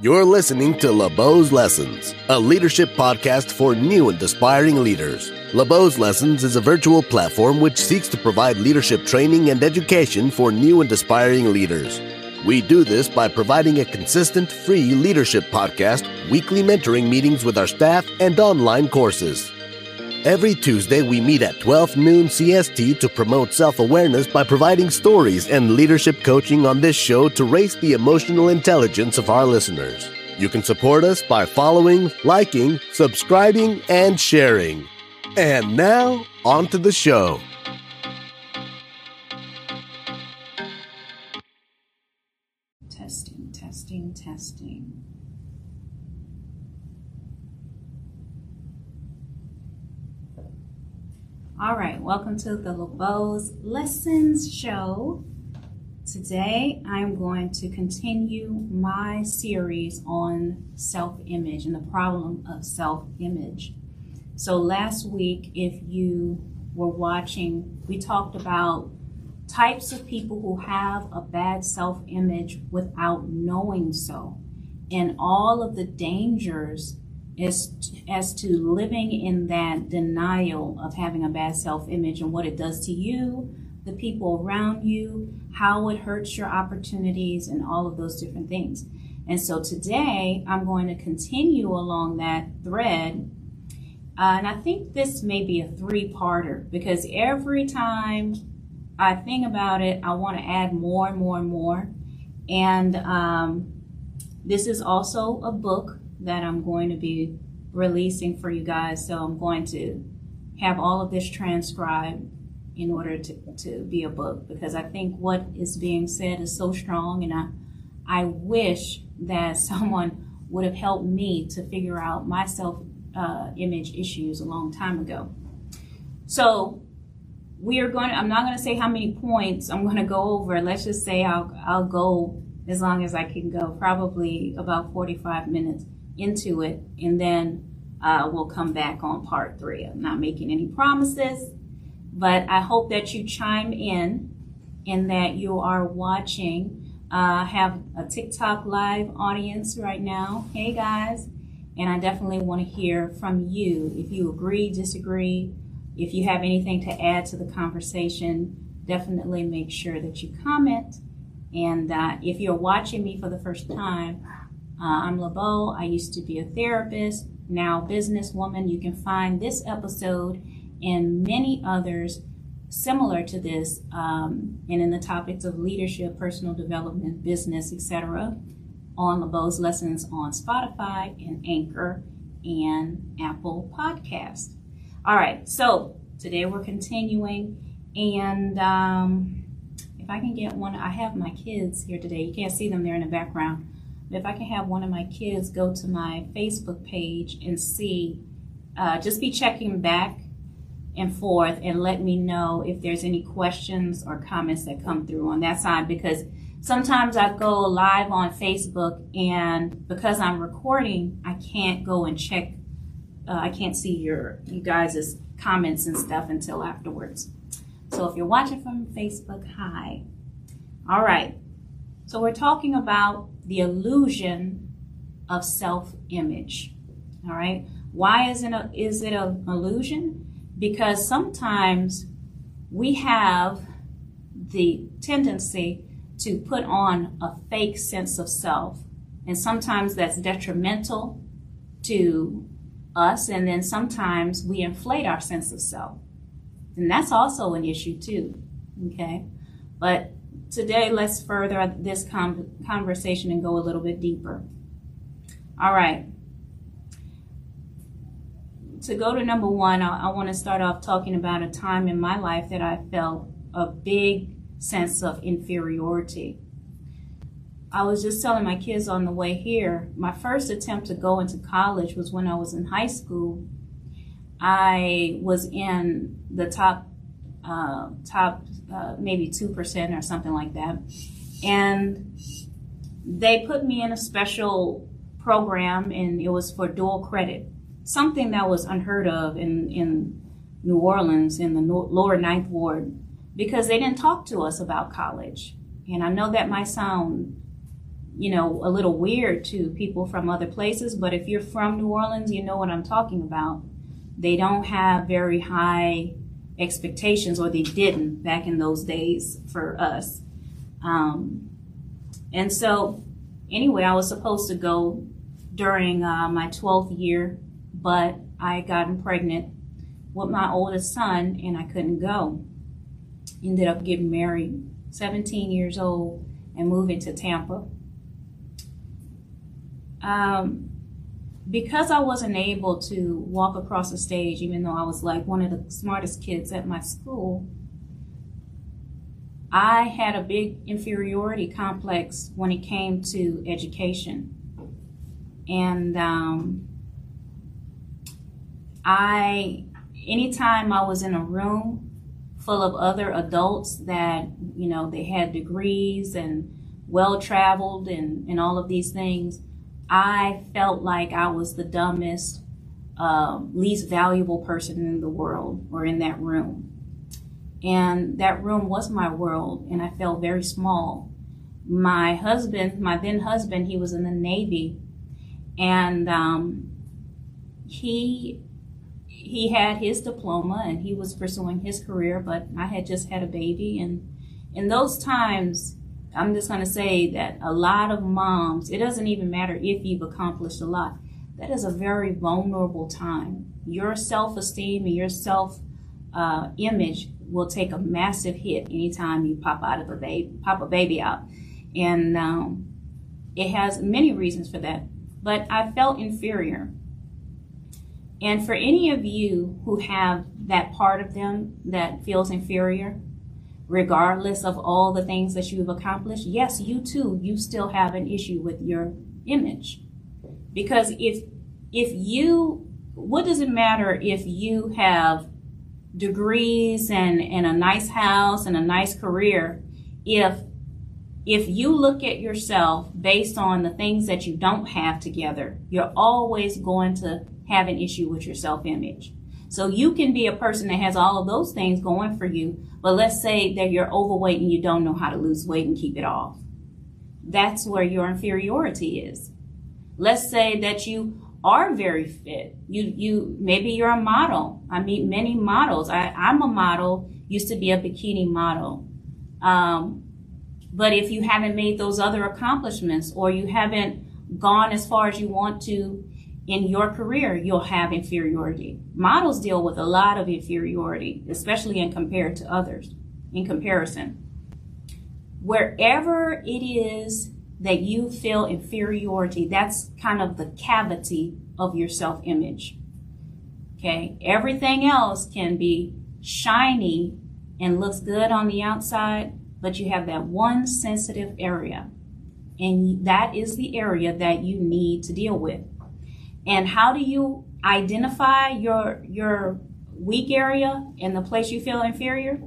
You're listening to LaBeaud's Lessons, a leadership podcast for new and aspiring leaders. LaBeaud's Lessons is a virtual platform which seeks to provide leadership training and education for new and aspiring leaders. We do this by providing a consistent, free leadership podcast, weekly mentoring meetings with our staff, and online courses. Every Tuesday, we meet at 12 noon CST to promote self awareness by providing stories and leadership coaching on this show to raise the emotional intelligence of our listeners. You can support us by following, liking, subscribing, and sharing. And now, on to the show. All right, welcome to the LaBeaud's Lessons Show. Today I'm going to continue my series on self image and the problem of self image. So, last week, if you were watching, we talked about types of people who have a bad self image without knowing so, and all of the dangers as as to living in that denial of having a bad self-image and what it does to you the people around you how it hurts your opportunities and all of those different things. And so today i'm going to continue along that thread. Uh, and i think this may be a three-parter because every time i think about it i want to add more and more and more. And um, this is also a book that I'm going to be releasing for you guys. So I'm going to have all of this transcribed in order to, to be a book because I think what is being said is so strong and I I wish that someone would have helped me to figure out my self uh, image issues a long time ago. So we are going to, I'm not going to say how many points I'm going to go over. Let's just say I'll, I'll go as long as I can go, probably about 45 minutes into it, and then uh, we'll come back on part three. I'm not making any promises, but I hope that you chime in and that you are watching. Uh, have a TikTok live audience right now. Hey guys, and I definitely want to hear from you. If you agree, disagree, if you have anything to add to the conversation, definitely make sure that you comment. And uh, if you're watching me for the first time, uh, I'm LaBeaud. I used to be a therapist, now businesswoman. You can find this episode and many others similar to this, um, and in the topics of leadership, personal development, business, etc., on LaBeaud's lessons on Spotify and Anchor and Apple Podcast. All right, so today we're continuing, and um, if I can get one, I have my kids here today. You can't see them; they're in the background if I can have one of my kids go to my Facebook page and see, uh, just be checking back and forth and let me know if there's any questions or comments that come through on that side because sometimes I go live on Facebook and because I'm recording, I can't go and check. Uh, I can't see your you guys' comments and stuff until afterwards. So if you're watching from Facebook, hi. All right. So we're talking about the illusion of self-image. All right. Why is it a, is it an illusion? Because sometimes we have the tendency to put on a fake sense of self, and sometimes that's detrimental to us, and then sometimes we inflate our sense of self, and that's also an issue too. Okay, but today let's further this conversation and go a little bit deeper. All right. To go to number one, I, I want to start off talking about a time in my life that I felt a big sense of inferiority. I was just telling my kids on the way here, my first attempt to go into college was when I was in high school. I was in the top uh, top uh, maybe 2% or something like that. And they put me in a special program, and it was for dual credit, something that was unheard of in, in New Orleans in the lower ninth ward because they didn't talk to us about college. And I know that might sound you know, a little weird to people from other places. But if you're from New Orleans, you know what I'm talking about. They don't have very high expectations, or they didn't back in those days for us. Um, and so, anyway, I was supposed to go during uh, my 12th year, but I gotten pregnant with my oldest son and I couldn't go. Ended up getting married, 17 years old, and moving to Tampa. Um, because I wasn't able to walk across the stage, even though I was like one of the smartest kids at my school, I had a big inferiority complex when it came to education. And um, I, anytime I was in a room full of other adults that, you know, they had degrees and well traveled and, and all of these things, I felt like I was the dumbest, um, least valuable person in the world or in that room. And that room was my world, and I felt very small. My husband, my then husband, he was in the Navy, and um, he he had his diploma and he was pursuing his career, but I had just had a baby, and in those times, I'm just going to say that a lot of moms, it doesn't even matter if you've accomplished a lot, that is a very vulnerable time. Your self esteem and your self uh, image will take a massive hit anytime you pop out of a baby, pop a baby out. And um, it has many reasons for that. But I felt inferior. And for any of you who have that part of them that feels inferior, regardless of all the things that you've accomplished, yes, you too, you still have an issue with your image. Because if if you what does it matter if you have degrees and, and a nice house and a nice career if if you look at yourself based on the things that you don't have together, you're always going to have an issue with your self image. So you can be a person that has all of those things going for you, but let's say that you're overweight and you don't know how to lose weight and keep it off. That's where your inferiority is. Let's say that you are very fit. You you maybe you're a model. I meet many models. I, I'm a model, used to be a bikini model. Um, but if you haven't made those other accomplishments or you haven't gone as far as you want to in your career, you'll have inferiority. Models deal with a lot of inferiority, especially in compared to others, in comparison. Wherever it is that you feel inferiority, that's kind of the cavity of your self image. Okay, everything else can be shiny and looks good on the outside, but you have that one sensitive area. And that is the area that you need to deal with. And how do you identify your your weak area and the place you feel inferior?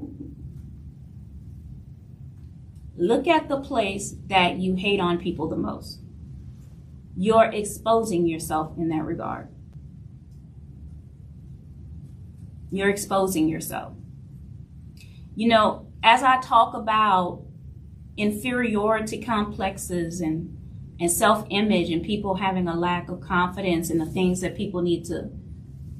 Look at the place that you hate on people the most. You're exposing yourself in that regard. You're exposing yourself. You know, as I talk about inferiority complexes and and self-image and people having a lack of confidence in the things that people need to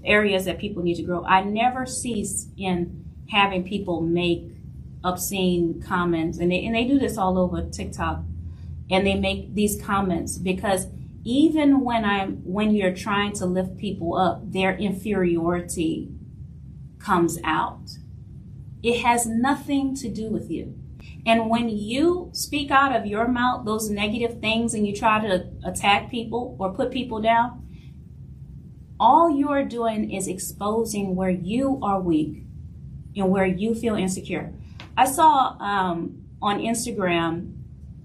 areas that people need to grow. I never cease in having people make obscene comments. And they, and they do this all over tiktok. And they make these comments because even when i'm when you're trying to lift people up their inferiority comes out. It has nothing to do with you and when you speak out of your mouth those negative things and you try to attack people or put people down, all you're doing is exposing where you are weak and where you feel insecure. I saw um, on Instagram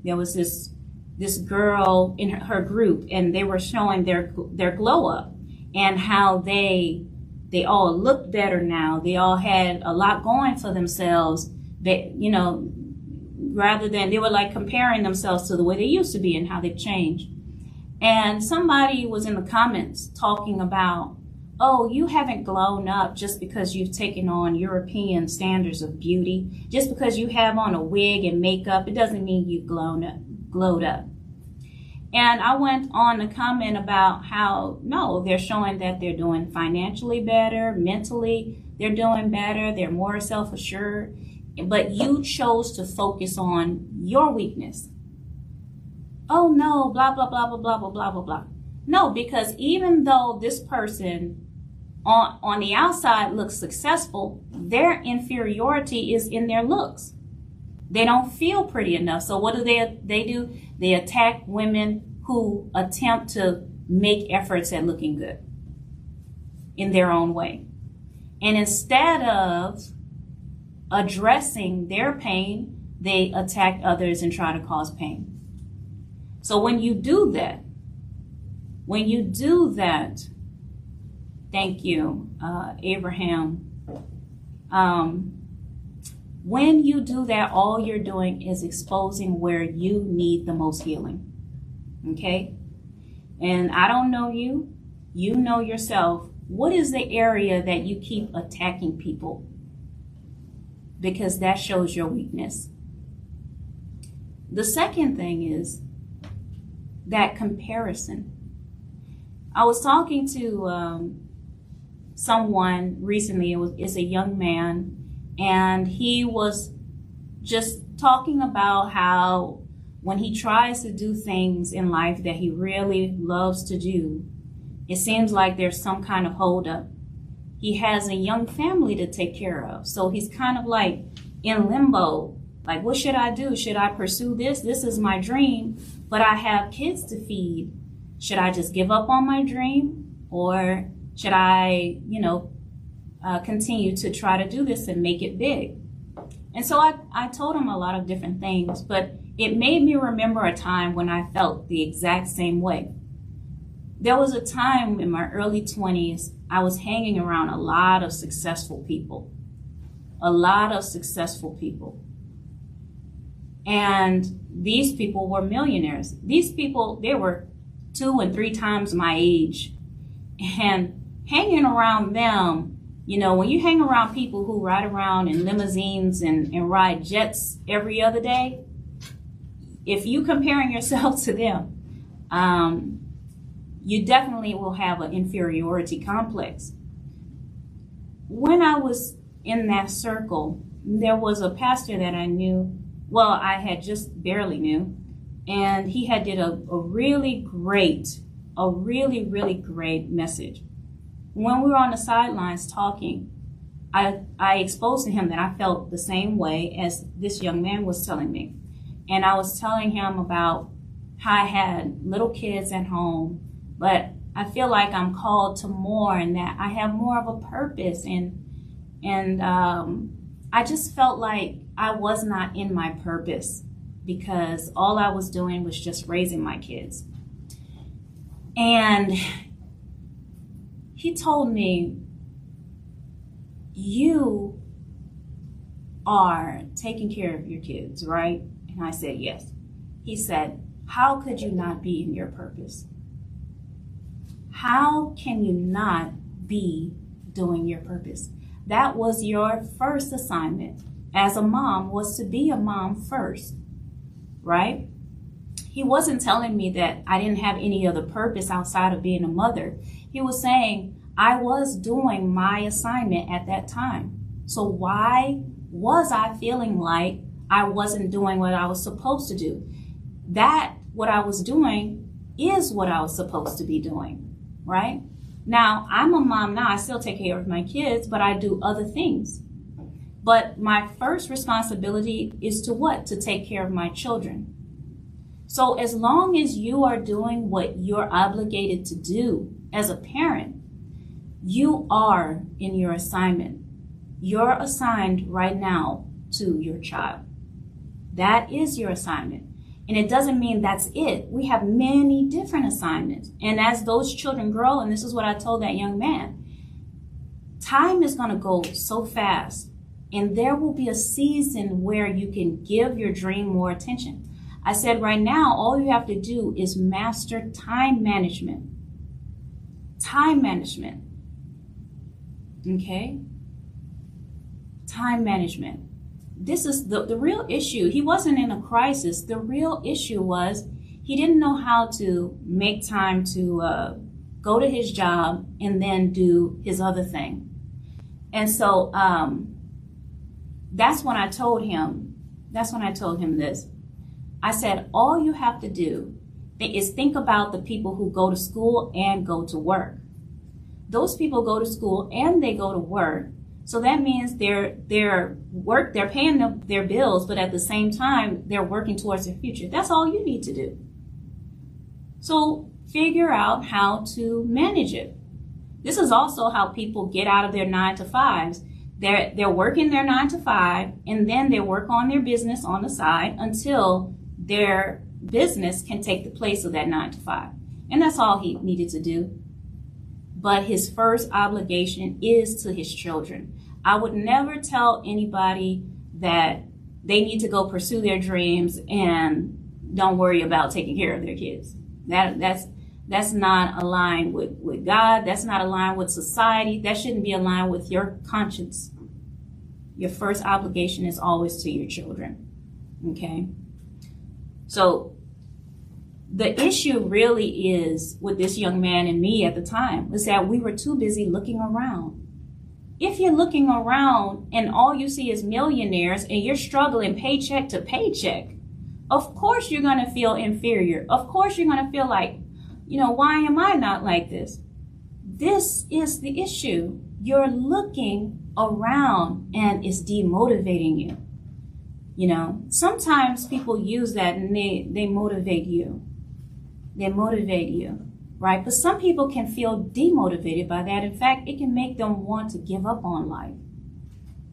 there was this this girl in her, her group, and they were showing their their glow up and how they they all looked better now. They all had a lot going for themselves. They, you know, rather than they were like comparing themselves to the way they used to be and how they've changed. And somebody was in the comments talking about, oh, you haven't grown up just because you've taken on European standards of beauty. Just because you have on a wig and makeup, it doesn't mean you've grown up, glowed up. And I went on to comment about how, no, they're showing that they're doing financially better, mentally, they're doing better, they're more self assured. But you chose to focus on your weakness. Oh no, blah, blah, blah, blah, blah, blah, blah, blah. No, because even though this person on, on the outside looks successful, their inferiority is in their looks. They don't feel pretty enough. So what do they they do? They attack women who attempt to make efforts at looking good in their own way. And instead of addressing their pain, they attack others and try to cause pain. So when you do that, when you do that, thank you, uh, Abraham. Um, when you do that, all you're doing is exposing where you need the most healing. Okay? And I don't know you, you know yourself. What is the area that you keep attacking people? Because that shows your weakness. The second thing is that comparison. I was talking to um, someone recently, it was, it's a young man, and he was just talking about how when he tries to do things in life that he really loves to do, it seems like there's some kind of holdup. He has a young family to take care of, so he's kind of like in limbo. Like, what should I do? Should I pursue this? This is my dream, but I have kids to feed. Should I just give up on my dream? Or should I, you know, uh, continue to try to do this and make it big? And so I, I told him a lot of different things, but it made me remember a time when I felt the exact same way. There was a time in my early 20s, I was hanging around a lot of successful people. A lot of successful people. And these people were millionaires. These people, they were two and three times my age. And hanging around them, you know, when you hang around people who ride around in limousines and, and ride jets every other day, if you comparing yourself to them, um, you definitely will have an inferiority complex. When I was in that circle, there was a pastor that I knew, well, I had just barely knew, and he had did a, a really great, a really, really great message. When we were on the sidelines talking, I, I exposed to him that I felt the same way as this young man was telling me. And I was telling him about how I had little kids at home, but I feel like I'm called to more and that I have more of a purpose and and um, I just felt like I was not in my purpose because all I was doing was just raising my kids. And he told me, You are taking care of your kids, right? And I said, Yes. He said, How could you not be in your purpose? How can you not be doing your purpose? That was your first assignment as a mom was to be a mom first, right? He wasn't telling me that I didn't have any other purpose outside of being a mother. He was saying I was doing my assignment at that time. So why was I feeling like I wasn't doing what I was supposed to do. That, what I was doing, is what I was supposed to be doing, right? Now, I'm a mom now. I still take care of my kids, but I do other things. But my first responsibility is to what? To take care of my children. So as long as you are doing what you're obligated to do as a parent, you are in your assignment. You're assigned right now to your child. That is your assignment. And it doesn't mean that's it. We have many different assignments. And as those children grow, and this is what I told that young man, time is going to go so fast. And there will be a season where you can give your dream more attention. I said, right now, all you have to do is master time management. Time management. Okay? Time management this is the, the real issue. He wasn't in a crisis. The real issue was he didn't know how to make time to uh, go to his job and then do his other thing. And so um, that's when I told him, that's when I told him this. I said, all you have to do is think about the people who go to school and go to work. Those people go to school and they go to work. So that means they're they're work they're paying them their bills, but at the same time they're working towards their future. That's all you need to do. So figure out how to manage it. This is also how people get out of their nine to fives. They're, they're working their nine to five and then they work on their business on the side until their business can take the place of that nine to five. And that's all he needed to do. But his first obligation is to his children. I would never tell anybody that they need to go pursue their dreams and don't worry about taking care of their kids. That that's that's not aligned with, with God. That's not aligned with society. That shouldn't be aligned with your conscience. Your first obligation is always to your children. Okay? So the issue really is with this young man and me at the time was that we were too busy looking around. If you're looking around and all you see is millionaires and you're struggling paycheck to paycheck, of course you're going to feel inferior. Of course you're going to feel like, you know, why am I not like this? This is the issue. You're looking around and it's demotivating you. You know, sometimes people use that and they, they motivate you. They motivate you, right? But some people can feel demotivated by that. In fact, it can make them want to give up on life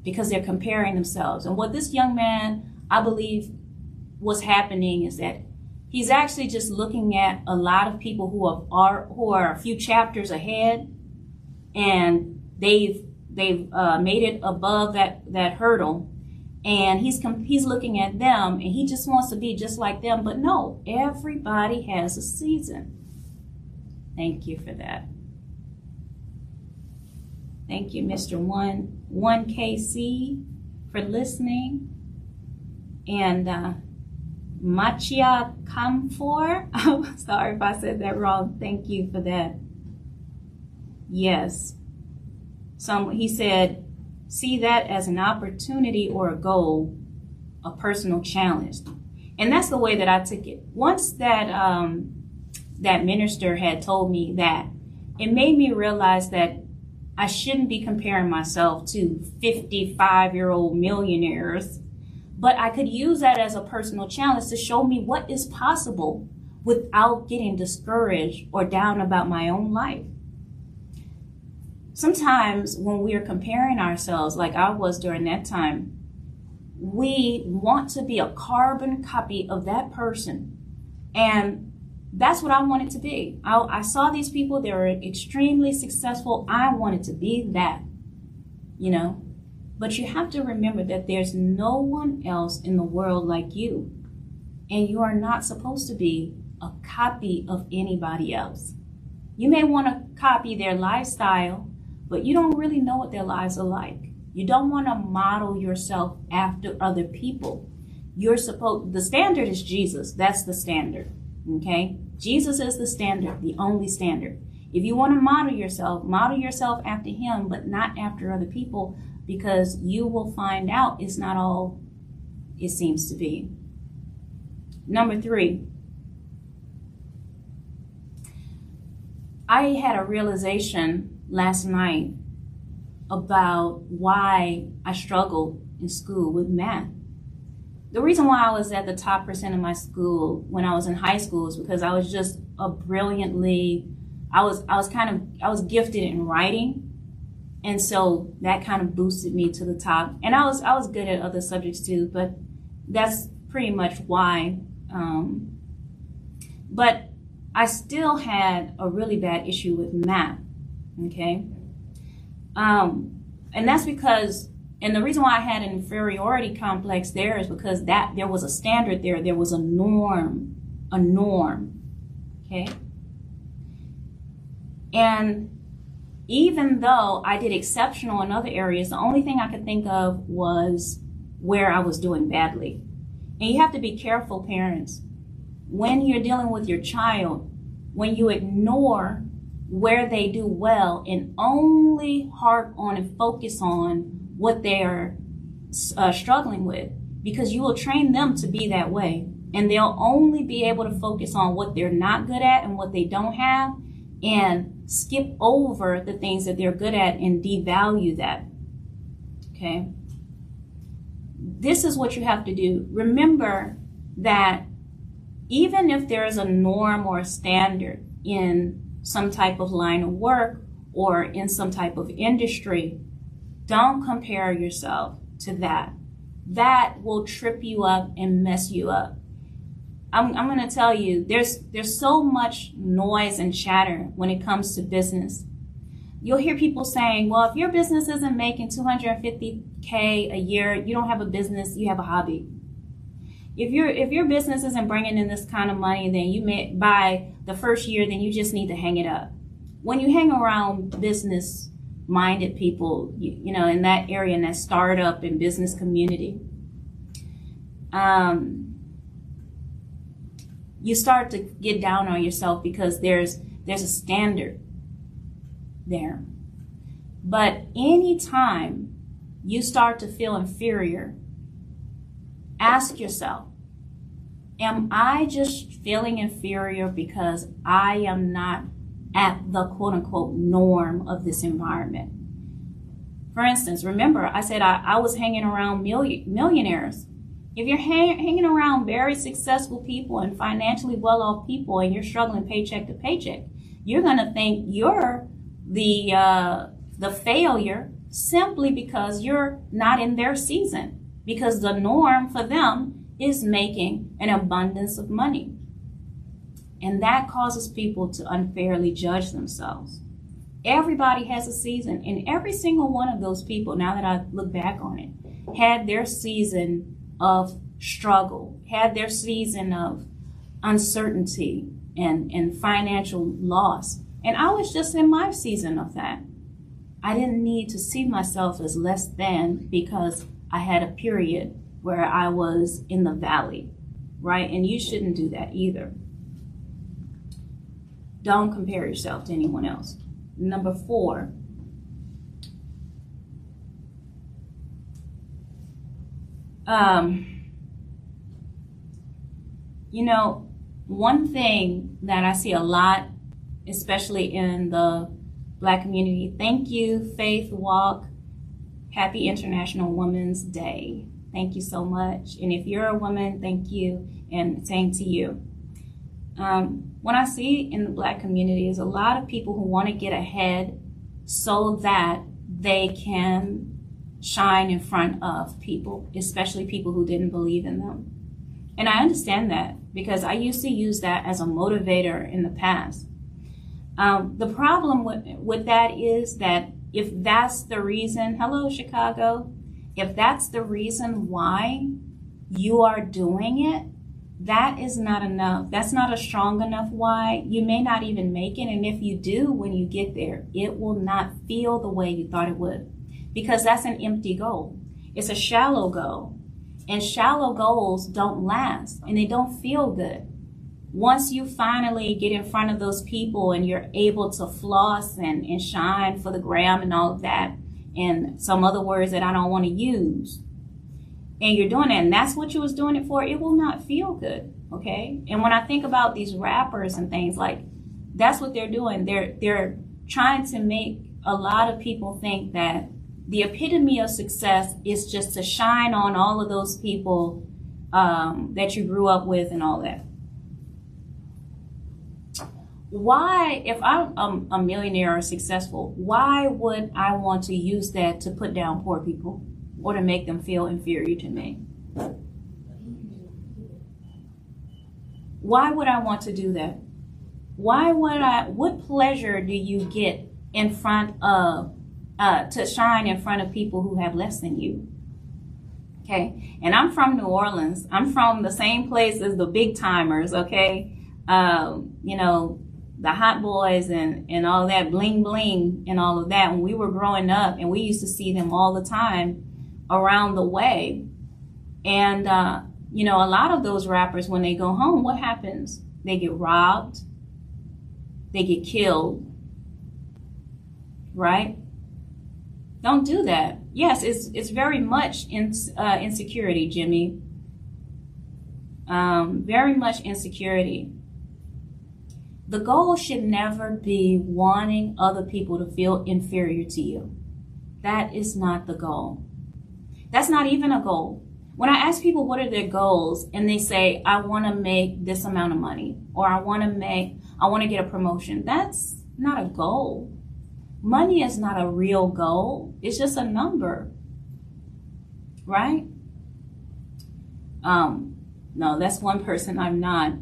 because they're comparing themselves. And what this young man, I believe, what's happening is that he's actually just looking at a lot of people who are who are a few chapters ahead, and they've they've uh, made it above that that hurdle, and he's he's looking at them, and he just wants to be just like them. But no, everybody has a season. Thank you for that. Thank you, Mr. One One KC, for listening, and. Uh, Machia Kamfor. I'm sorry if I said that wrong. Thank you for that. Yes. Some he said, see that as an opportunity or a goal, a personal challenge. And that's the way that I took it. Once that um, that minister had told me that, it made me realize that I shouldn't be comparing myself to 55 year old millionaires but I could use that as a personal challenge to show me what is possible without getting discouraged or down about my own life. Sometimes when we are comparing ourselves, like I was during that time, we want to be a carbon copy of that person. And that's what I wanted to be. I, I saw these people, they were extremely successful. I wanted to be that, you know? But you have to remember that there's no one else in the world like you. And you are not supposed to be a copy of anybody else. You may want to copy their lifestyle, but you don't really know what their lives are like. You don't want to model yourself after other people. You're supposed, the standard is Jesus. That's the standard. Okay? Jesus is the standard, the only standard. If you want to model yourself, model yourself after him, but not after other people because you will find out it's not all it seems to be. Number three, I had a realization last night about why I struggled in school with math. The reason why I was at the top percent of my school when I was in high school is because I was just a brilliantly I was I was kind of I was gifted in writing. And so that kind of boosted me to the top. And i was i was good at other subjects too but that's pretty much why um, but i still had a really bad issue with math okay um, and that's because and the reason why i had an inferiority complex there is because that there was a standard there there was a norm a norm okay and even though I did exceptional in other areas, the only thing I could think of was where I was doing badly. And you have to be careful, parents. when you're dealing with your child, when you ignore where they do well and only harp on and focus on what they're uh, struggling with, because you will train them to be that way. And they'll only be able to focus on what they're not good at and what they don't have and skip over the things that they're good at and devalue that. Okay? This is what you have to do. Remember that even if there is a norm or a standard in some type of line of work or in some type of industry, don't compare yourself to that. That will trip you up and mess you up. I'm, I'm going to tell you, there's, there's so much noise and chatter when it comes to business. You'll hear people saying, well, if your business isn't making 250K a year, you don't have a business, you have a hobby. If your if your business isn't bringing in this kind of money, then you may by the first year, then you just need to hang it up. When you hang around business minded people, you, you know, in that area, in that startup and business community, um, you start to get down on yourself because there's there's a standard there. But anytime you start to feel inferior, ask yourself, am I just feeling inferior because I am not at the quote unquote norm of this environment? For instance, remember I said I, I was hanging around million, millionaires if you're hang, hanging around very successful people and financially well off people and you're struggling paycheck to paycheck, you're going to think you're the, uh, the failure simply because you're not in their season. Because the norm for them is making an abundance of money. And that causes people to unfairly judge themselves. Everybody has a season, and every single one of those people, now that I look back on it, had their season of struggle, had their season of uncertainty and, and financial loss. And I was just in my season of that. I didn't need to see myself as less than because I had a period where I was in the valley, right? And you shouldn't do that either. Don't compare yourself to anyone else. Number four, Um, you know, one thing that I see a lot, especially in the black community, thank you, Faith Walk. Happy International Women's Day. Thank you so much. And if you're a woman, thank you, and same to you. Um, what I see in the black community is a lot of people who want to get ahead so that they can shine in front of people, especially people who didn't believe in them. And I understand that because I used to use that as a motivator in the past. Um, the problem with, with that is that if that's the reason, hello, Chicago, if that's the reason why you are doing it, that is not enough. That's not a strong enough why. You may not even make it. And if you do, when you get there, it will not feel the way you thought it would because that's an empty goal. It's a shallow goal. And shallow goals don't last and they don't feel good. Once you finally get in front of those people and you're able to floss and, and shine for the gram and all of that, and some other words that I don't want to use, and you're doing it, and that's what you was doing it for, it will not feel good. Okay. And when I think about these rappers and things like that's what they're doing. They're they're trying to make a lot of people think that the epitome of success is just to shine on all of those people um, that you grew up with and all that. Why, if I'm a millionaire or successful, why would I want to use that to put down poor people or to make them feel inferior to me? Why would I want to do that? Why would I, what pleasure do you get in front of uh, to shine in front of people who have less than you. Okay, and I'm from New Orleans. I'm from the same place as the Big Tymers. Okay, um, you know the hot boys and and all that bling bling and all of that. When we were growing up, and we used to see them all the time around the way, and uh, you know, a lot of those rappers, when they go home, what happens? They get robbed, they get killed, right? Don't do that. Yes, it's it's very much in, uh, insecurity, Jimmy. Um, very much insecurity. The goal should never be wanting other people to feel inferior to you. That is not the goal. That's not even a goal. When I ask people what are their goals and they say, I want to make this amount of money or I want to make, I want to get a promotion, that's not a goal. Money is not a real goal. It's just a number. Right? Um, no, that's one person I'm not.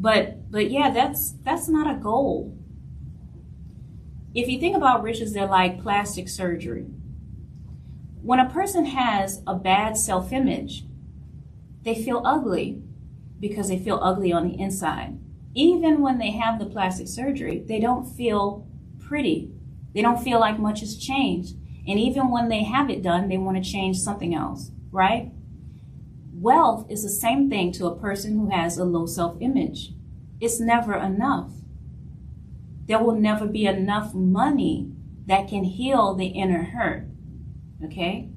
But but yeah, that's that's not a goal. If you think about riches, they're like plastic surgery. When a person has a bad self-image, they feel ugly because they feel ugly on the inside. Even when they have the plastic surgery, they don't feel pretty they don't feel like much has changed. And even when they have it done, they want to change something else, right? Wealth is the same thing to a person who has a low self image. It's never enough. There will never be enough money that can heal the inner hurt. Okay?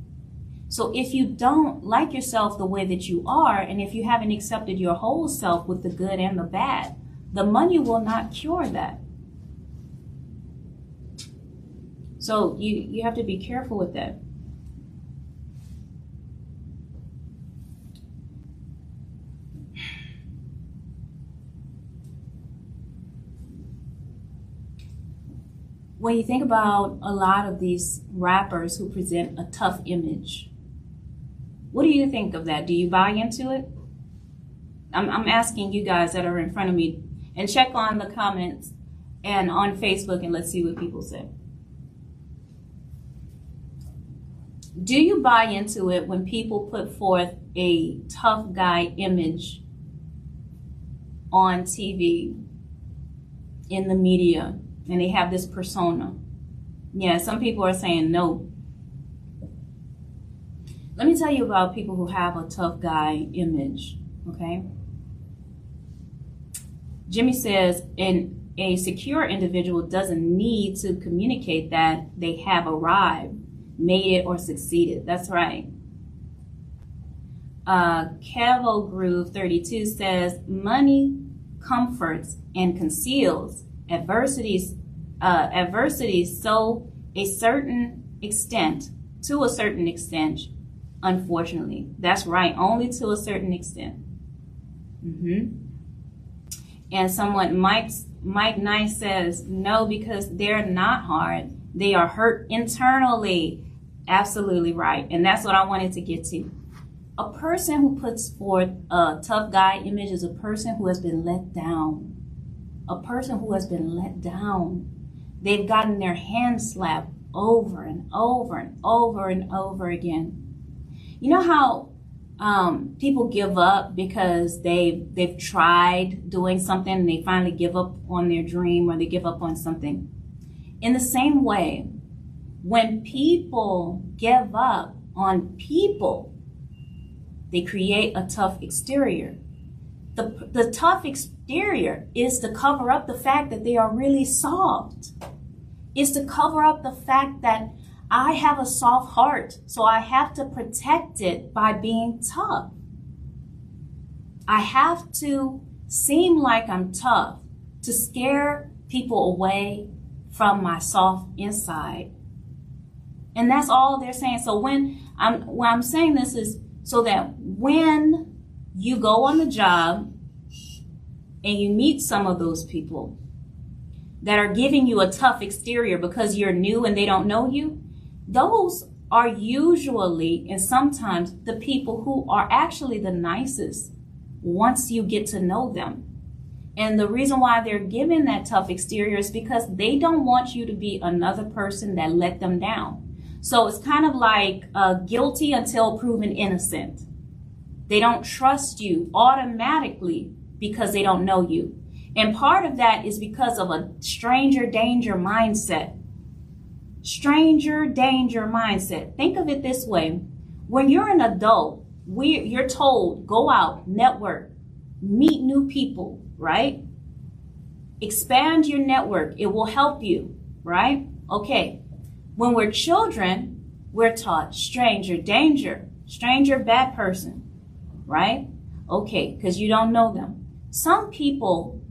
So if you don't like yourself the way that you are, and if you haven't accepted your whole self with the good and the bad, the money will not cure that. So you, you have to be careful with that. When you think about a lot of these rappers who present a tough image, what do you think of that? Do you buy into it? I'm, I'm asking you guys that are in front of me and check on the comments and on Facebook and let's see what people say. do you buy into it when people put forth a tough guy image on TV, in the media, and they have this persona? Yeah, some people are saying no. Let me tell you about people who have a tough guy image, okay? Jimmy says, and a secure individual doesn't need to communicate that they have arrived made it or succeeded. That's right. Uh, Groove 32 says, money comforts and conceals adversities, uh, so a certain extent, to a certain extent, unfortunately. That's right, only to a certain extent. Mm-hmm. And someone, Mike, Mike Nice says, no, because they're not hard. They are hurt internally. Absolutely right. And that's what I wanted to get to. A person who puts forth a tough guy image is a person who has been let down. A person who has been let down. They've gotten their hands slapped over and over and over and over again. You know how um, people give up because they they've tried doing something and they finally give up on their dream or they give up on something. In the same way, when people give up on people, they create a tough exterior. The, the tough exterior is to cover up the fact that they are really soft. Is to cover up the fact that I have a soft heart, so I have to protect it by being tough. I have to seem like I'm tough to scare people away from my soft inside and that's all they're saying. So when I'm when I'm saying this is so that when you go on the job and you meet some of those people that are giving you a tough exterior because you're new and they don't know you, those are usually and sometimes the people who are actually the nicest once you get to know them. And the reason why they're giving that tough exterior is because they don't want you to be another person that let them down. So it's kind of like uh, guilty until proven innocent. They don't trust you automatically because they don't know you. And part of that is because of a stranger danger mindset. Stranger danger mindset. Think of it this way. When you're an adult we you're told go out, network, meet new people, right? Expand your network. It will help you, right? Okay. When we're children, we're taught stranger danger, stranger bad person, right? Okay, because you don't know them. Some people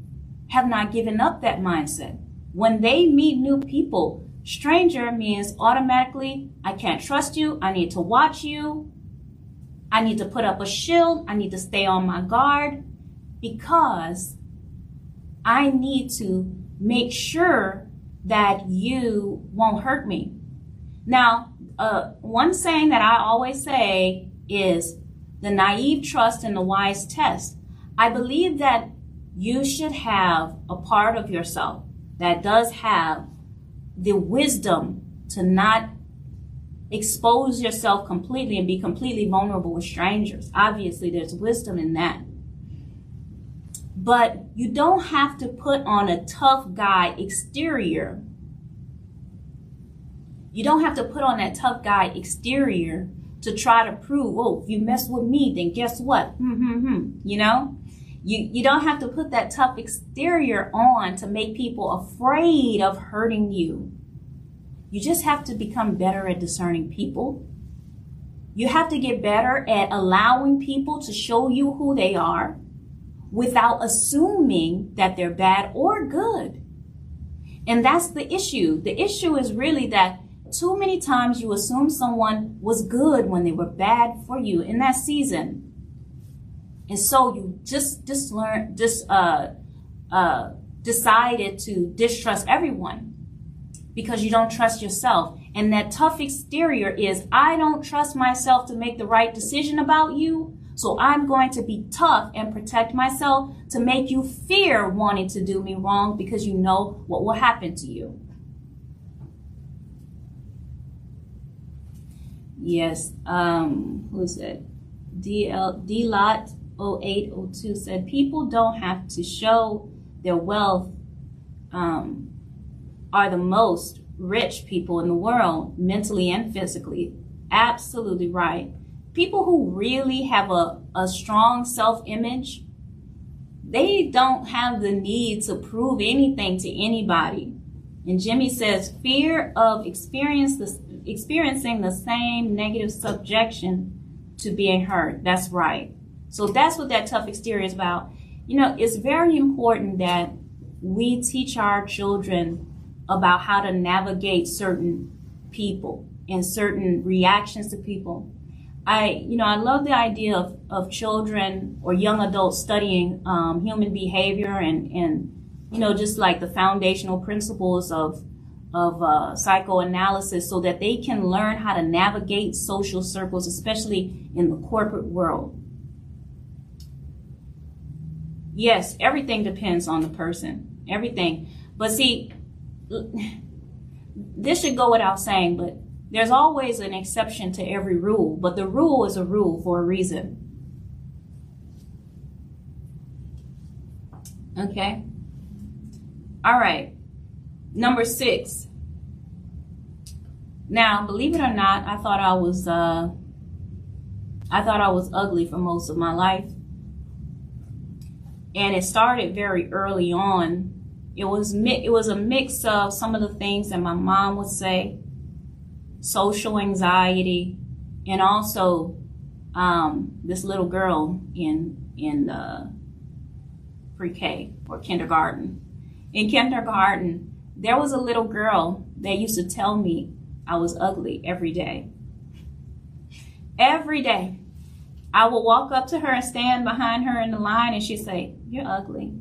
have not given up that mindset. When they meet new people, stranger means automatically, I can't trust you. I need to watch you. I need to put up a shield. I need to stay on my guard because I need to make sure that you won't hurt me. Now, uh, one saying that I always say is the naive trust and the wise test. I believe that you should have a part of yourself that does have the wisdom to not expose yourself completely and be completely vulnerable with strangers. Obviously, there's wisdom in that. But you don't have to put on a tough guy exterior. You don't have to put on that tough guy exterior to try to prove, oh, if you mess with me, then guess what? Hmm, hmm, hmm. You know? You, you don't have to put that tough exterior on to make people afraid of hurting you. You just have to become better at discerning people. You have to get better at allowing people to show you who they are without assuming that they're bad or good. And that's the issue. The issue is really that too many times you assume someone was good when they were bad for you in that season. And so you just just learn just uh uh decided to distrust everyone because you don't trust yourself. And that tough exterior is i don't trust myself to make the right decision about you. So i'm going to be tough and protect myself to make you fear wanting to do me wrong because you know what will happen to you yes um who's it dl d lot 0802 said people don't have to show their wealth um, are the most rich people in the world, mentally and physically. Absolutely right. People who really have a, a strong self image, they don't have the need to prove anything to anybody. And Jimmy says, fear of the, experiencing the same negative subjection to being hurt. That's right. So that's what that tough exterior is about. You know, it's very important that we teach our children about how to navigate certain people and certain reactions to people. I, you know, I love the idea of, of children or young adults studying um, human behavior and, and, you know, just like the foundational principles of, of uh, psychoanalysis so that they can learn how to navigate social circles, especially in the corporate world yes, everything depends on the person. Everything. But see, this should go without saying, but there's always an exception to every rule, but the rule is a rule for a reason. Okay? All right. Number six. Now, believe it or not, I thought I was uh I thought I was ugly for most of my life and it started very early on. It was it was a mix of some of the things that my mom would say, social anxiety, and also um, this little girl in in the pre-K or kindergarten. In kindergarten, there was a little girl that used to tell me I was ugly every day. Every day. I would walk up to her and stand behind her in the line, and she'd say, You're ugly.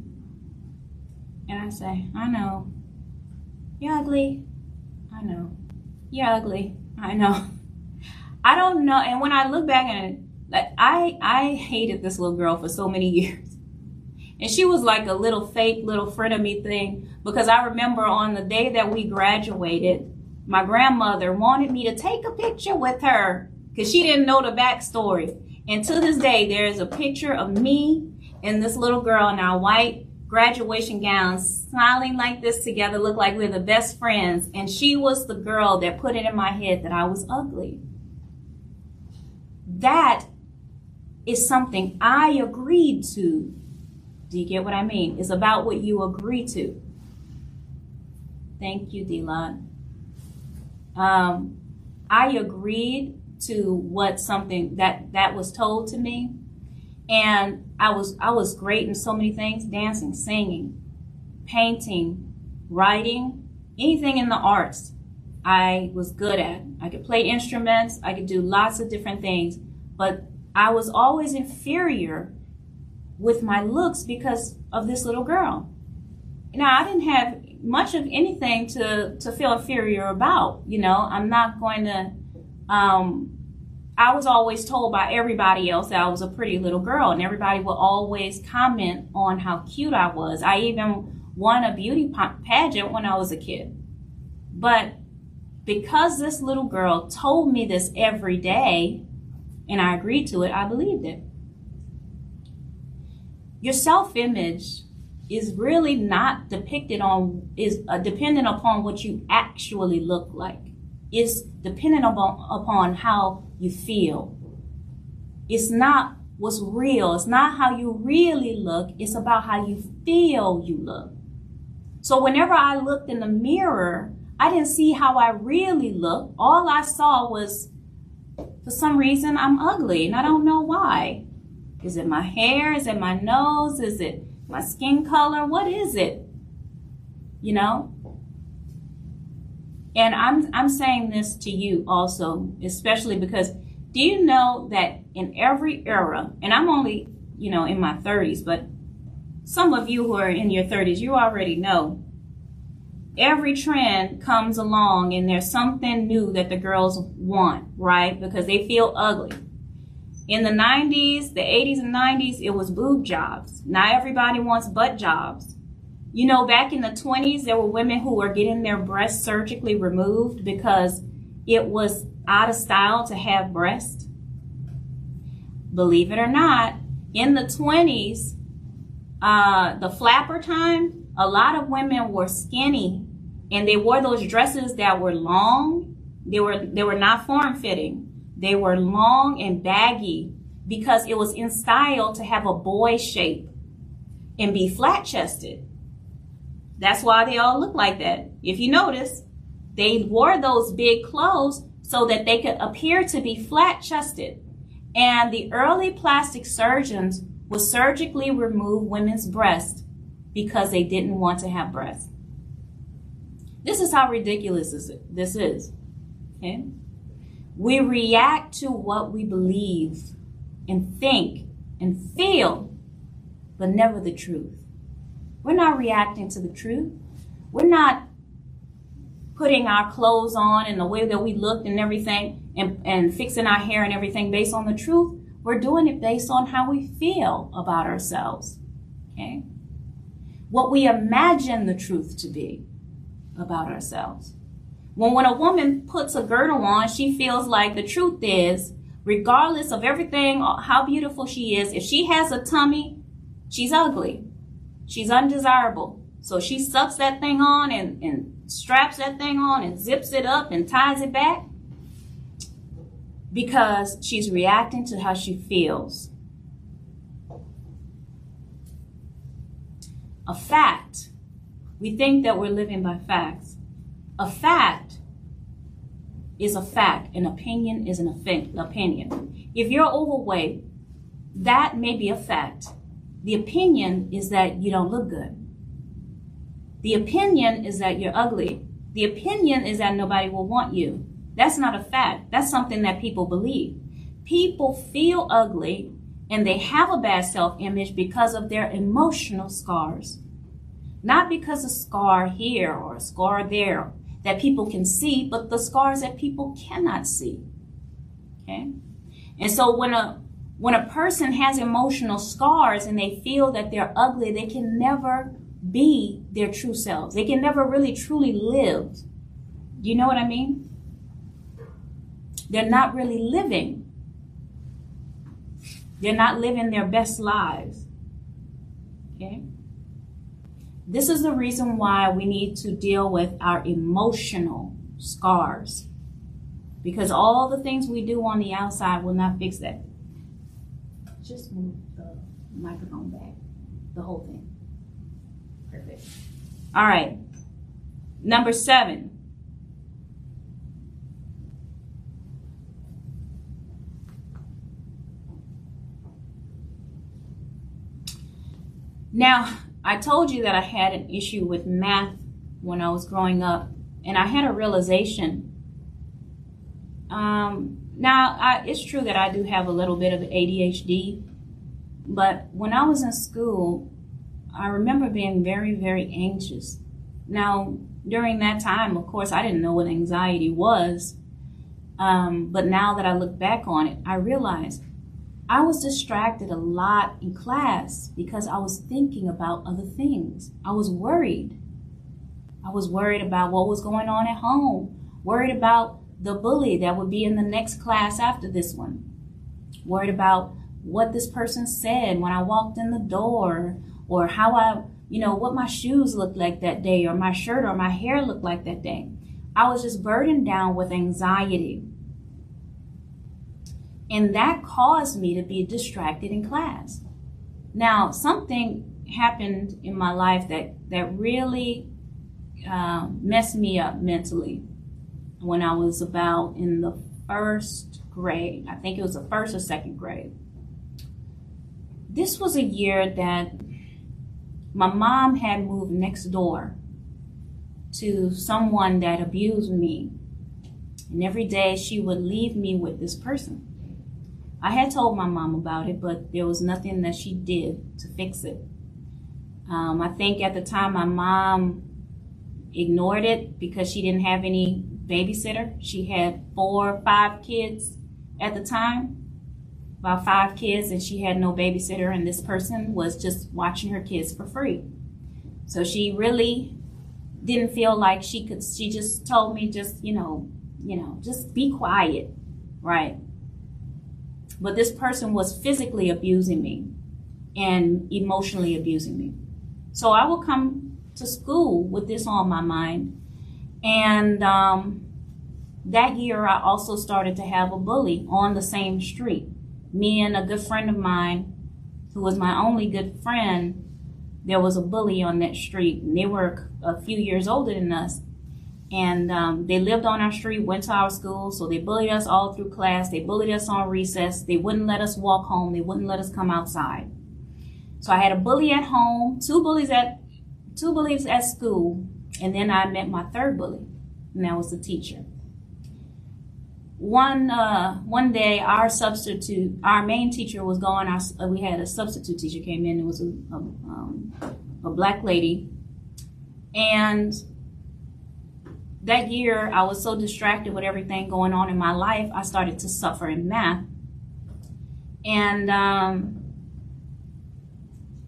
And I say, I know. You're ugly. I know. You're ugly. I know. I don't know. And when I look back like I I hated this little girl for so many years. And she was like a little fake little friend of me thing because I remember on the day that we graduated, my grandmother wanted me to take a picture with her because she didn't know the backstory. And to this day, there is a picture of me and this little girl in our white graduation gowns, smiling like this together, look like we're the best friends. And she was the girl that put it in my head that I was ugly. That is something I agreed to. Do you get what I mean? It's about what you agree to. Thank you, Delon. Um, I agreed to what something that that was told to me, and I was I was great in so many things: dancing, singing, painting, writing, anything in the arts. I was good at. I could play instruments. I could do lots of different things, but I was always inferior with my looks because of this little girl. Now, I didn't have much of anything to, to feel inferior about. You know, I'm not going to, um, I was always told by everybody else that I was a pretty little girl, and everybody would always comment on how cute I was. I even won a beauty pageant when I was a kid. But because this little girl told me this every day, and I agreed to it, I believed it. Your self image is really not depicted on, is uh, dependent upon what you actually look like. It's dependent upon, upon how you feel. It's not what's real. It's not how you really look. It's about how you feel you look. So whenever I looked in the mirror, I didn't see how I really looked. All I saw was for some reason, I'm ugly and I don't know why. Is it my hair? Is it my nose? Is it my skin color? What is it? You know? And I'm, I'm saying this to you also, especially because do you know that in every era, and I'm only, you know, in my 30s, but some of you who are in your 30s, you already know every trend comes along and there's something new that the girls want, right? Because they feel ugly. In the 90s, the 80s and 90s, it was boob jobs. Now everybody wants butt jobs. You know, back in the 20s, there were women who were getting their breasts surgically removed because it was out of style to have breasts. Believe it or not, in the 20s, uh, the flapper time, a lot of women were skinny and they wore those dresses that were long. They were they were not form fitting. They were long and baggy because it was in style to have a boy shape and be flat chested. That's why they all look like that. If you notice, they wore those big clothes so that they could appear to be flat chested. And the early plastic surgeons would surgically remove women's breasts because they didn't want to have breasts. This is how ridiculous this is. Okay? We react to what we believe and think and feel, but never the truth. We're not reacting to the truth. We're not putting our clothes on and the way that we looked and everything and, and fixing our hair and everything based on the truth. We're doing it based on how we feel about ourselves. Okay? what we imagine the truth to be about ourselves. When, when a woman puts a girdle on, she feels like the truth is, regardless of everything, uh, how beautiful she is, if she has a tummy, she's ugly. She's undesirable. So she sucks that thing on and, and straps that thing on and zips it up and ties it back because she's reacting to how she feels. a fact. We think that we're living by facts. A fact is a fact. An opinion is an opinion. If you're overweight, that may be a fact. The opinion is that you don't look good. The opinion is that you're ugly. The opinion is that nobody will want you. That's not a fact. That's something that people believe. People feel ugly and they have a bad self image because of their emotional scars. Not because a scar here or a scar there that people can see, but the scars that people cannot see. Okay? And so when a when a person has emotional scars and they feel that they're ugly, they can never be their true selves. They can never really truly live. You know what I mean? They're not really living they're not living their best lives. Okay? This is the reason why we need to deal with our emotional scars. Because all the things we do on the outside will not fix that. just move the microphone back, the whole thing. Perfect. All right. Number seven. Now, I told you that I had an issue with math when I was growing up, and I had a realization. Um, now, I, it's true that I do have a little bit of ADHD, but when I was in school, I remember being very, very anxious. Now, during that time, of course, I didn't know what anxiety was. Um, but now that I look back on it, I realize I was distracted a lot in class because I was thinking about other things. I was worried. I was worried about what was going on at home, worried about the bully that would be in the next class after this one, worried about what this person said when I walked in the door, or how I, you know, what my shoes looked like that day, or my shirt or my hair looked like that day. I was just burdened down with anxiety. And that caused me to be distracted in class. Now, something happened in my life that, that really uh, messed me up mentally when I was about in the first grade. I think it was the first or second grade. This was a year that my mom had moved next door to someone that abused me. And every day she would leave me with this person. I had told my mom about it, but there was nothing that she did to fix it. Um, I think at the time my mom ignored it because she didn't have any babysitter. She had four or five kids at the time about five kids and she had no babysitter and this person was just watching her kids for free so she really didn't feel like she could she just told me just you know you know just be quiet right but this person was physically abusing me and emotionally abusing me so i would come to school with this on my mind and um, that year i also started to have a bully on the same street me and a good friend of mine, who was my only good friend, there was a bully on that street. And they were a few years older than us. And um, they lived on our street, went to our school, so they bullied us all through class. They bullied us on recess. They wouldn't let us walk home. They wouldn't let us come outside. So I had a bully at home, two bullies at two bullies at school, and then I met my third bully, and that was the teacher one uh, one day our substitute our main teacher was gone our, uh, we had a substitute teacher came in it was a, a, um, a black lady and that year i was so distracted with everything going on in my life i started to suffer in math and um,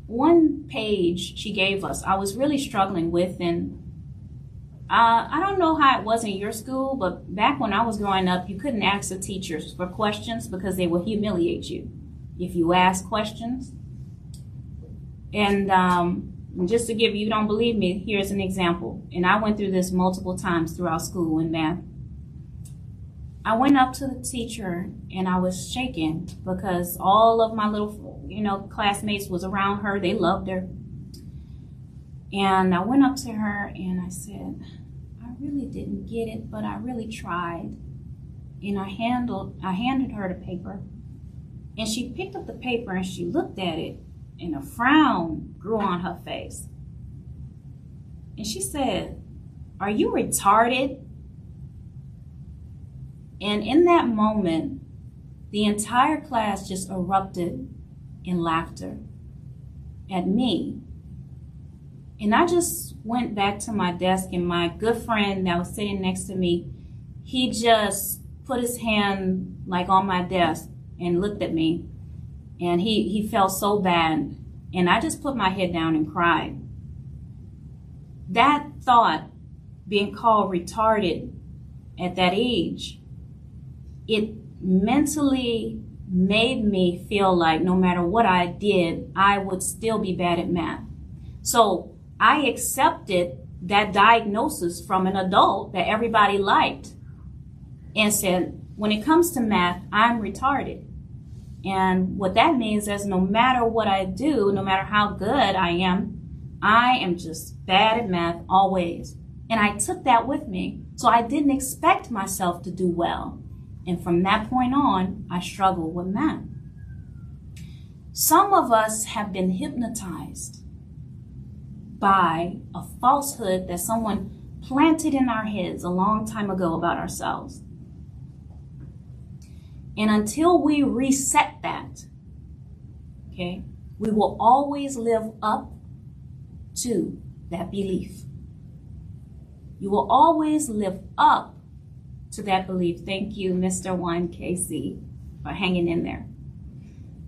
one page she gave us i was really struggling with and uh, I don't know how it was in your school, but back when I was growing up, you couldn't ask the teachers for questions because they would humiliate you if you ask questions. And um, just to give you, don't believe me, here's an example. And I went through this multiple times throughout school in math. I went up to the teacher and I was shaking because all of my little, you know, classmates was around her. They loved her. And I went up to her and I said, I really didn't get it, but I really tried. And I handled I handed her the paper. And she picked up the paper and she looked at it and a frown grew on her face. And she said, Are you retarded? And in that moment, the entire class just erupted in laughter at me and I just went back to my desk, and my good friend that was sitting next to me, he just put his hand like on my desk and looked at me. And he, he felt so bad. And I just put my head down and cried. That thought, being called retarded at that age, it mentally made me feel like no matter what I did, I would still be bad at math. So I accepted that diagnosis from an adult that everybody liked and said, when it comes to math, I'm retarded. And what that means is no matter what I do, no matter how good I am, I am just bad at math always. And I took that with me. So I didn't expect myself to do well. And from that point on, I struggled with math. Some of us have been hypnotized by a falsehood that someone planted in our heads a long time ago about ourselves. And until we reset that, okay, we will always live up to that belief. You will always live up to that belief. Thank you, Mr. 1KC, for hanging in there.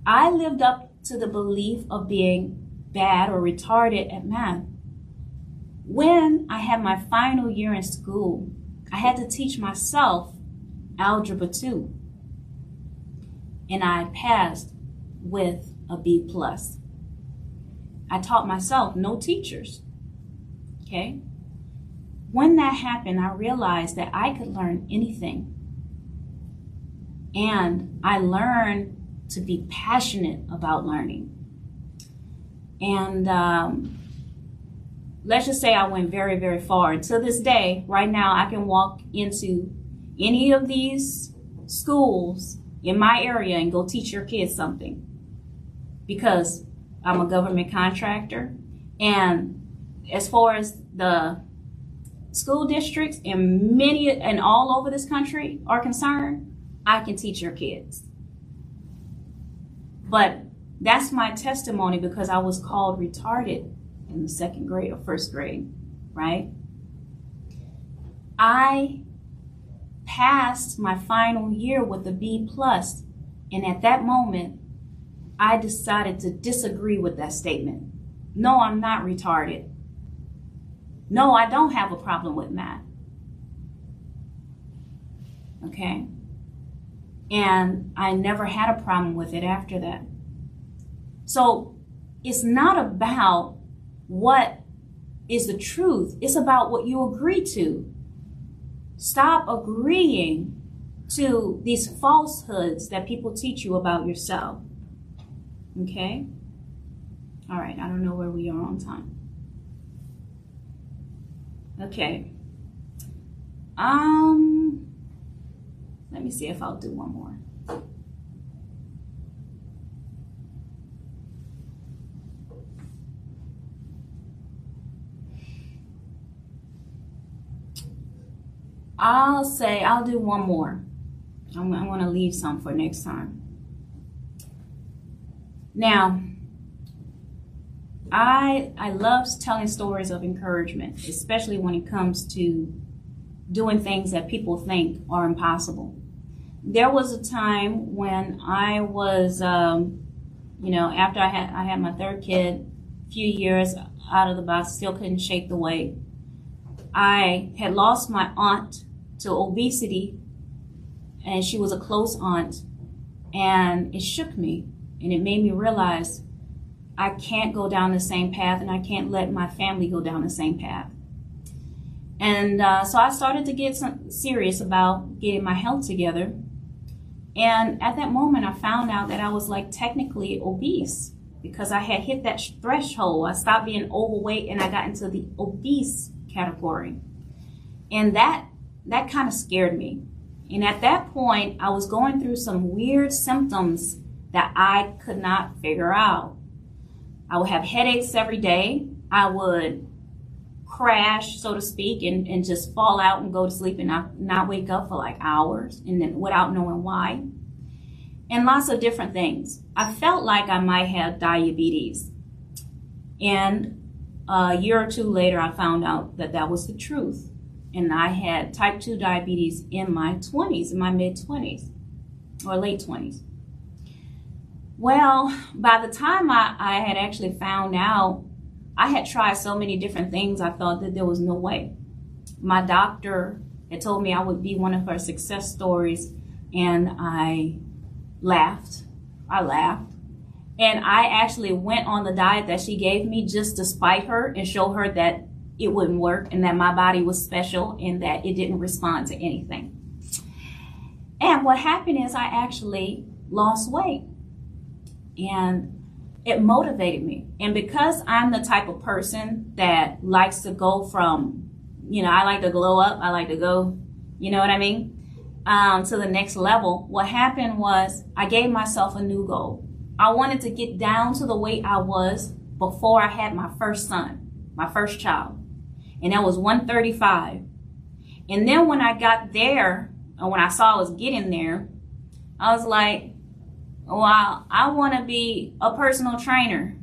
I lived up to the belief of being bad or retarded at math. When I had my final year in school, I had to teach myself Algebra 2. And I passed with a B plus. I taught myself, no teachers. Okay? When that happened, I realized that I could learn anything. And I learned to be passionate about learning. And um, let's just say I went very, very far. And to this day, right now, I can walk into any of these schools in my area and go teach your kids something because I'm a government contractor. And as far as the school districts and many and all over this country are concerned, I can teach your kids. But that's my testimony because I was called retarded in the second grade or first grade, right? I passed my final year with a B plus, and at that moment, I decided to disagree with that statement. No, I'm not retarded. No, I don't have a problem with math. Okay? And I never had a problem with it after that. So it's not about what is the truth, it's about what you agree to. Stop agreeing to these falsehoods that people teach you about yourself. Okay? All right, I don't know where we are on time. Okay. Um, let me see if I'll do one more. I'll say I'll do one more. I'm, I'm going to leave some for next time. Now, I I love telling stories of encouragement, especially when it comes to doing things that people think are impossible. There was a time when I was, um, you know, after I had I had my third kid, a few years out of the box, still couldn't shake the weight. I had lost my aunt to obesity, and she was a close aunt, and it shook me, and it made me realize I can't go down the same path and I can't let my family go down the same path. And uh, so I started to get serious about getting my health together. And at that moment, I found out that I was like technically obese because I had hit that threshold. I stopped being overweight and I got into the obese category. And that that kind of scared me. And at that point, I was going through some weird symptoms that I could not figure out. I would have headaches every day. I would crash, so to speak, and, and just fall out and go to sleep and not, not wake up for like hours and then without knowing why. And lots of different things. I felt like I might have diabetes. And a year or two later, I found out that that was the truth. And I had type 2 diabetes in my 20s, in my mid 20s or late 20s. Well, by the time I, I had actually found out, I had tried so many different things, I thought that there was no way. My doctor had told me I would be one of her success stories, and I laughed. I laughed. And I actually went on the diet that she gave me just to spite her and show her that it wouldn't work and that my body was special and that it didn't respond to anything. And what happened is I actually lost weight And it motivated me. And because I'm the type of person that likes to go from, you know, I like to glow up, I like to go, you know what I mean? Um, to the next level, what happened was I gave myself a new goal. I wanted to get down to the weight I was before I had my first son, my first child. And that was 135. And then when I got there, or when I saw I was getting there, I was like, well, I want to be a personal trainer,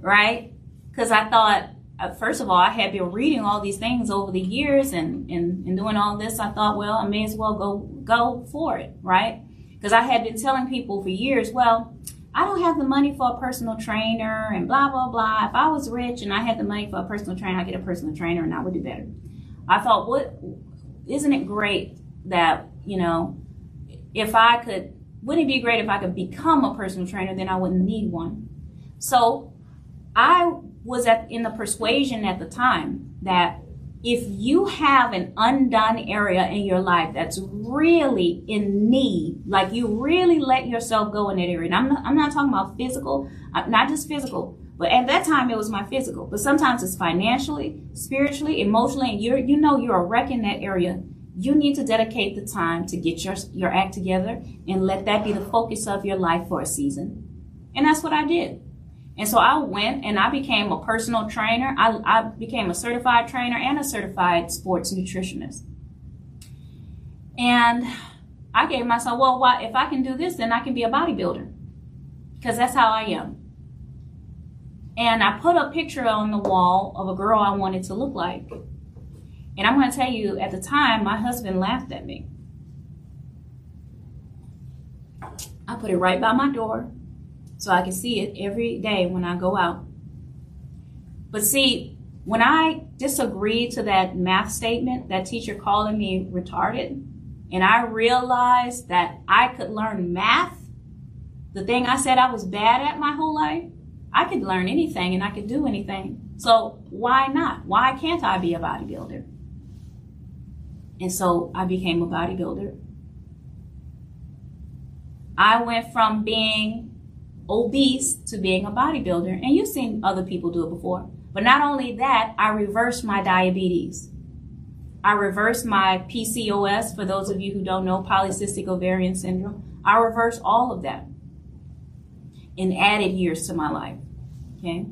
right? Because I thought, uh, first of all, I had been reading all these things over the years and, and, and doing all this. I thought, well, I may as well go go for it, right? Because I had been telling people for years, well, I don't have the money for a personal trainer and blah, blah, blah. If I was rich and I had the money for a personal trainer, I'd get a personal trainer and I would do better. I thought, what, isn't it great that, you know, if I could wouldn't it be great if I could become a personal trainer? Then I wouldn't need one. So I was at, in the persuasion at the time that if you have an undone area in your life that's really in need, like you really let yourself go in that area, and I'm not, I'm not talking about physical, uh, not just physical, but at that time it was my physical, but sometimes it's financially, spiritually, emotionally, and you're, you know you're a wreck in that area you need to dedicate the time to get your, your act together and let that be the focus of your life for a season. And that's what I did. And so I went and I became a personal trainer. I, I became a certified trainer and a certified sports nutritionist. And I gave myself, well, why, if I can do this, then I can be a bodybuilder because that's how I am. And I put a picture on the wall of a girl I wanted to look like. And I'm going to tell you, at the time, my husband laughed at me. I put it right by my door so I can see it every day when I go out. But see, when I disagreed to that math statement, that teacher calling me retarded, and I realized that I could learn math, the thing I said I was bad at my whole life, I could learn anything and I could do anything. So why not? Why can't I be a bodybuilder? And so I became a bodybuilder. I went from being obese to being a bodybuilder. And you've seen other people do it before. But not only that, I reversed my diabetes. I reversed my PCOS, for those of you who don't know, polycystic ovarian syndrome. I reversed all of that and added years to my life. Okay?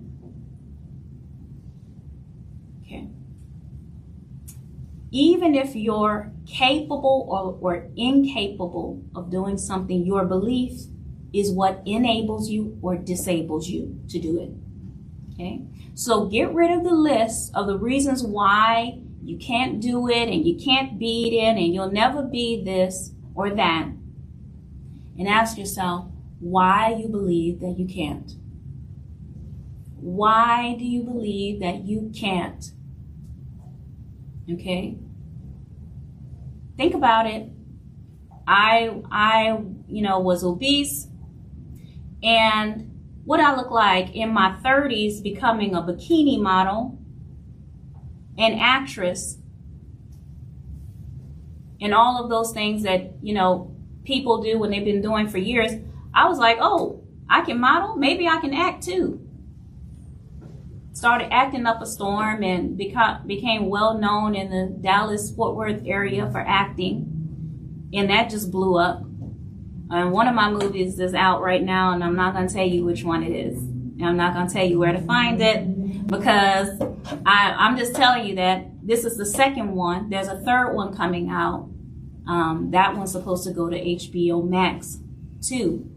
Okay. Even if you're capable or, or incapable of doing something, your belief is what enables you or disables you to do it. Okay? So get rid of the list of the reasons why you can't do it and you can't beat it and you'll never be this or that. And ask yourself why you believe that you can't. Why do you believe that you can't? Okay? Think about it. I I you know was obese and what I look like in my 30s becoming a bikini model, an actress, and all of those things that, you know, people do when they've been doing for years. I was like, oh, I can model? Maybe I can act too started acting up a storm and beca- became well known in the Dallas Fort Worth area for acting. And that just blew up. And one of my movies is out right now, and I'm not going to tell you which one it is. And I'm not going to tell you where to find it because I, I'm just telling you that this is the second one. There's a third one coming out. Um, that one's supposed to go to HBO Max too.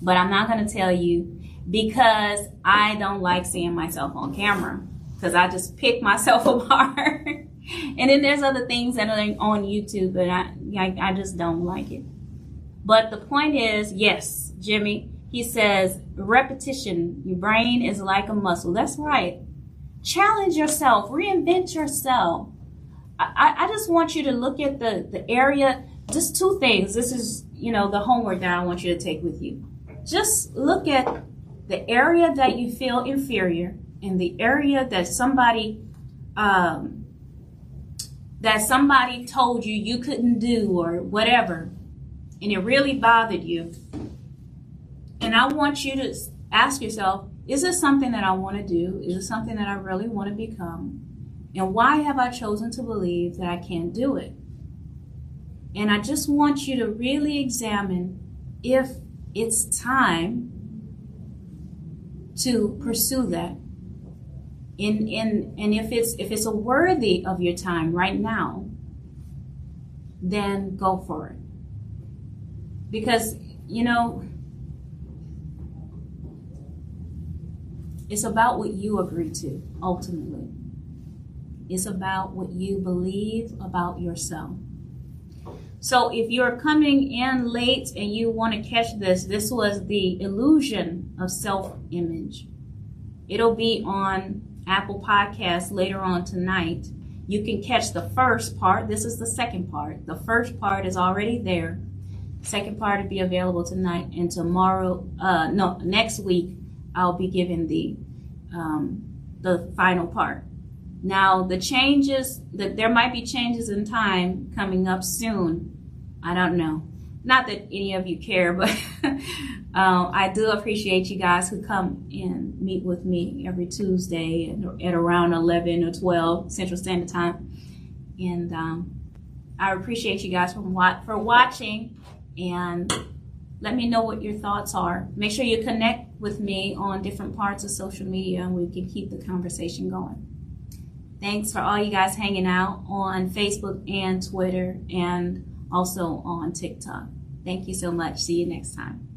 But I'm not going to tell you because I don't like seeing myself on camera because I just pick myself apart. and then there's other things that are on YouTube, and I, I, I just don't like it. But the point is, yes, Jimmy, he says repetition. Your brain is like a muscle. That's right. Challenge yourself, reinvent yourself. I, I just want you to look at the, the area, just two things. This is, you know, the homework that I want you to take with you. Just look at the area that you feel inferior and the area that somebody um, that somebody told you you couldn't do or whatever and it really bothered you And I want you to ask yourself, is this something that I want to do? Is it something that I really want to become? And why have I chosen to believe that I can't do it? And I just want you to really examine if it's time to pursue that. In, in, and if it's if it's a worthy of your time right now, then go for it. Because, you know, it's about what you agree to ultimately. It's about what you believe about yourself. So if you're coming in late and you want to catch this, this was the illusion of self image. It'll be on Apple Podcasts later on tonight. You can catch the first part. This is the second part. The first part is already there. Second part will be available tonight and tomorrow. Uh, no, next week I'll be giving the um, the final part. Now the changes that there might be changes in time coming up soon. I don't know. Not that any of you care, but um, I do appreciate you guys who come and meet with me every Tuesday at, around 11 or 12 Central Standard Time. And um, I appreciate you guys for watching and let me know what your thoughts are. Make sure you connect with me on different parts of social media and we can keep the conversation going. Thanks for all you guys hanging out on Facebook and Twitter and also on TikTok. Thank you so much. See you next time.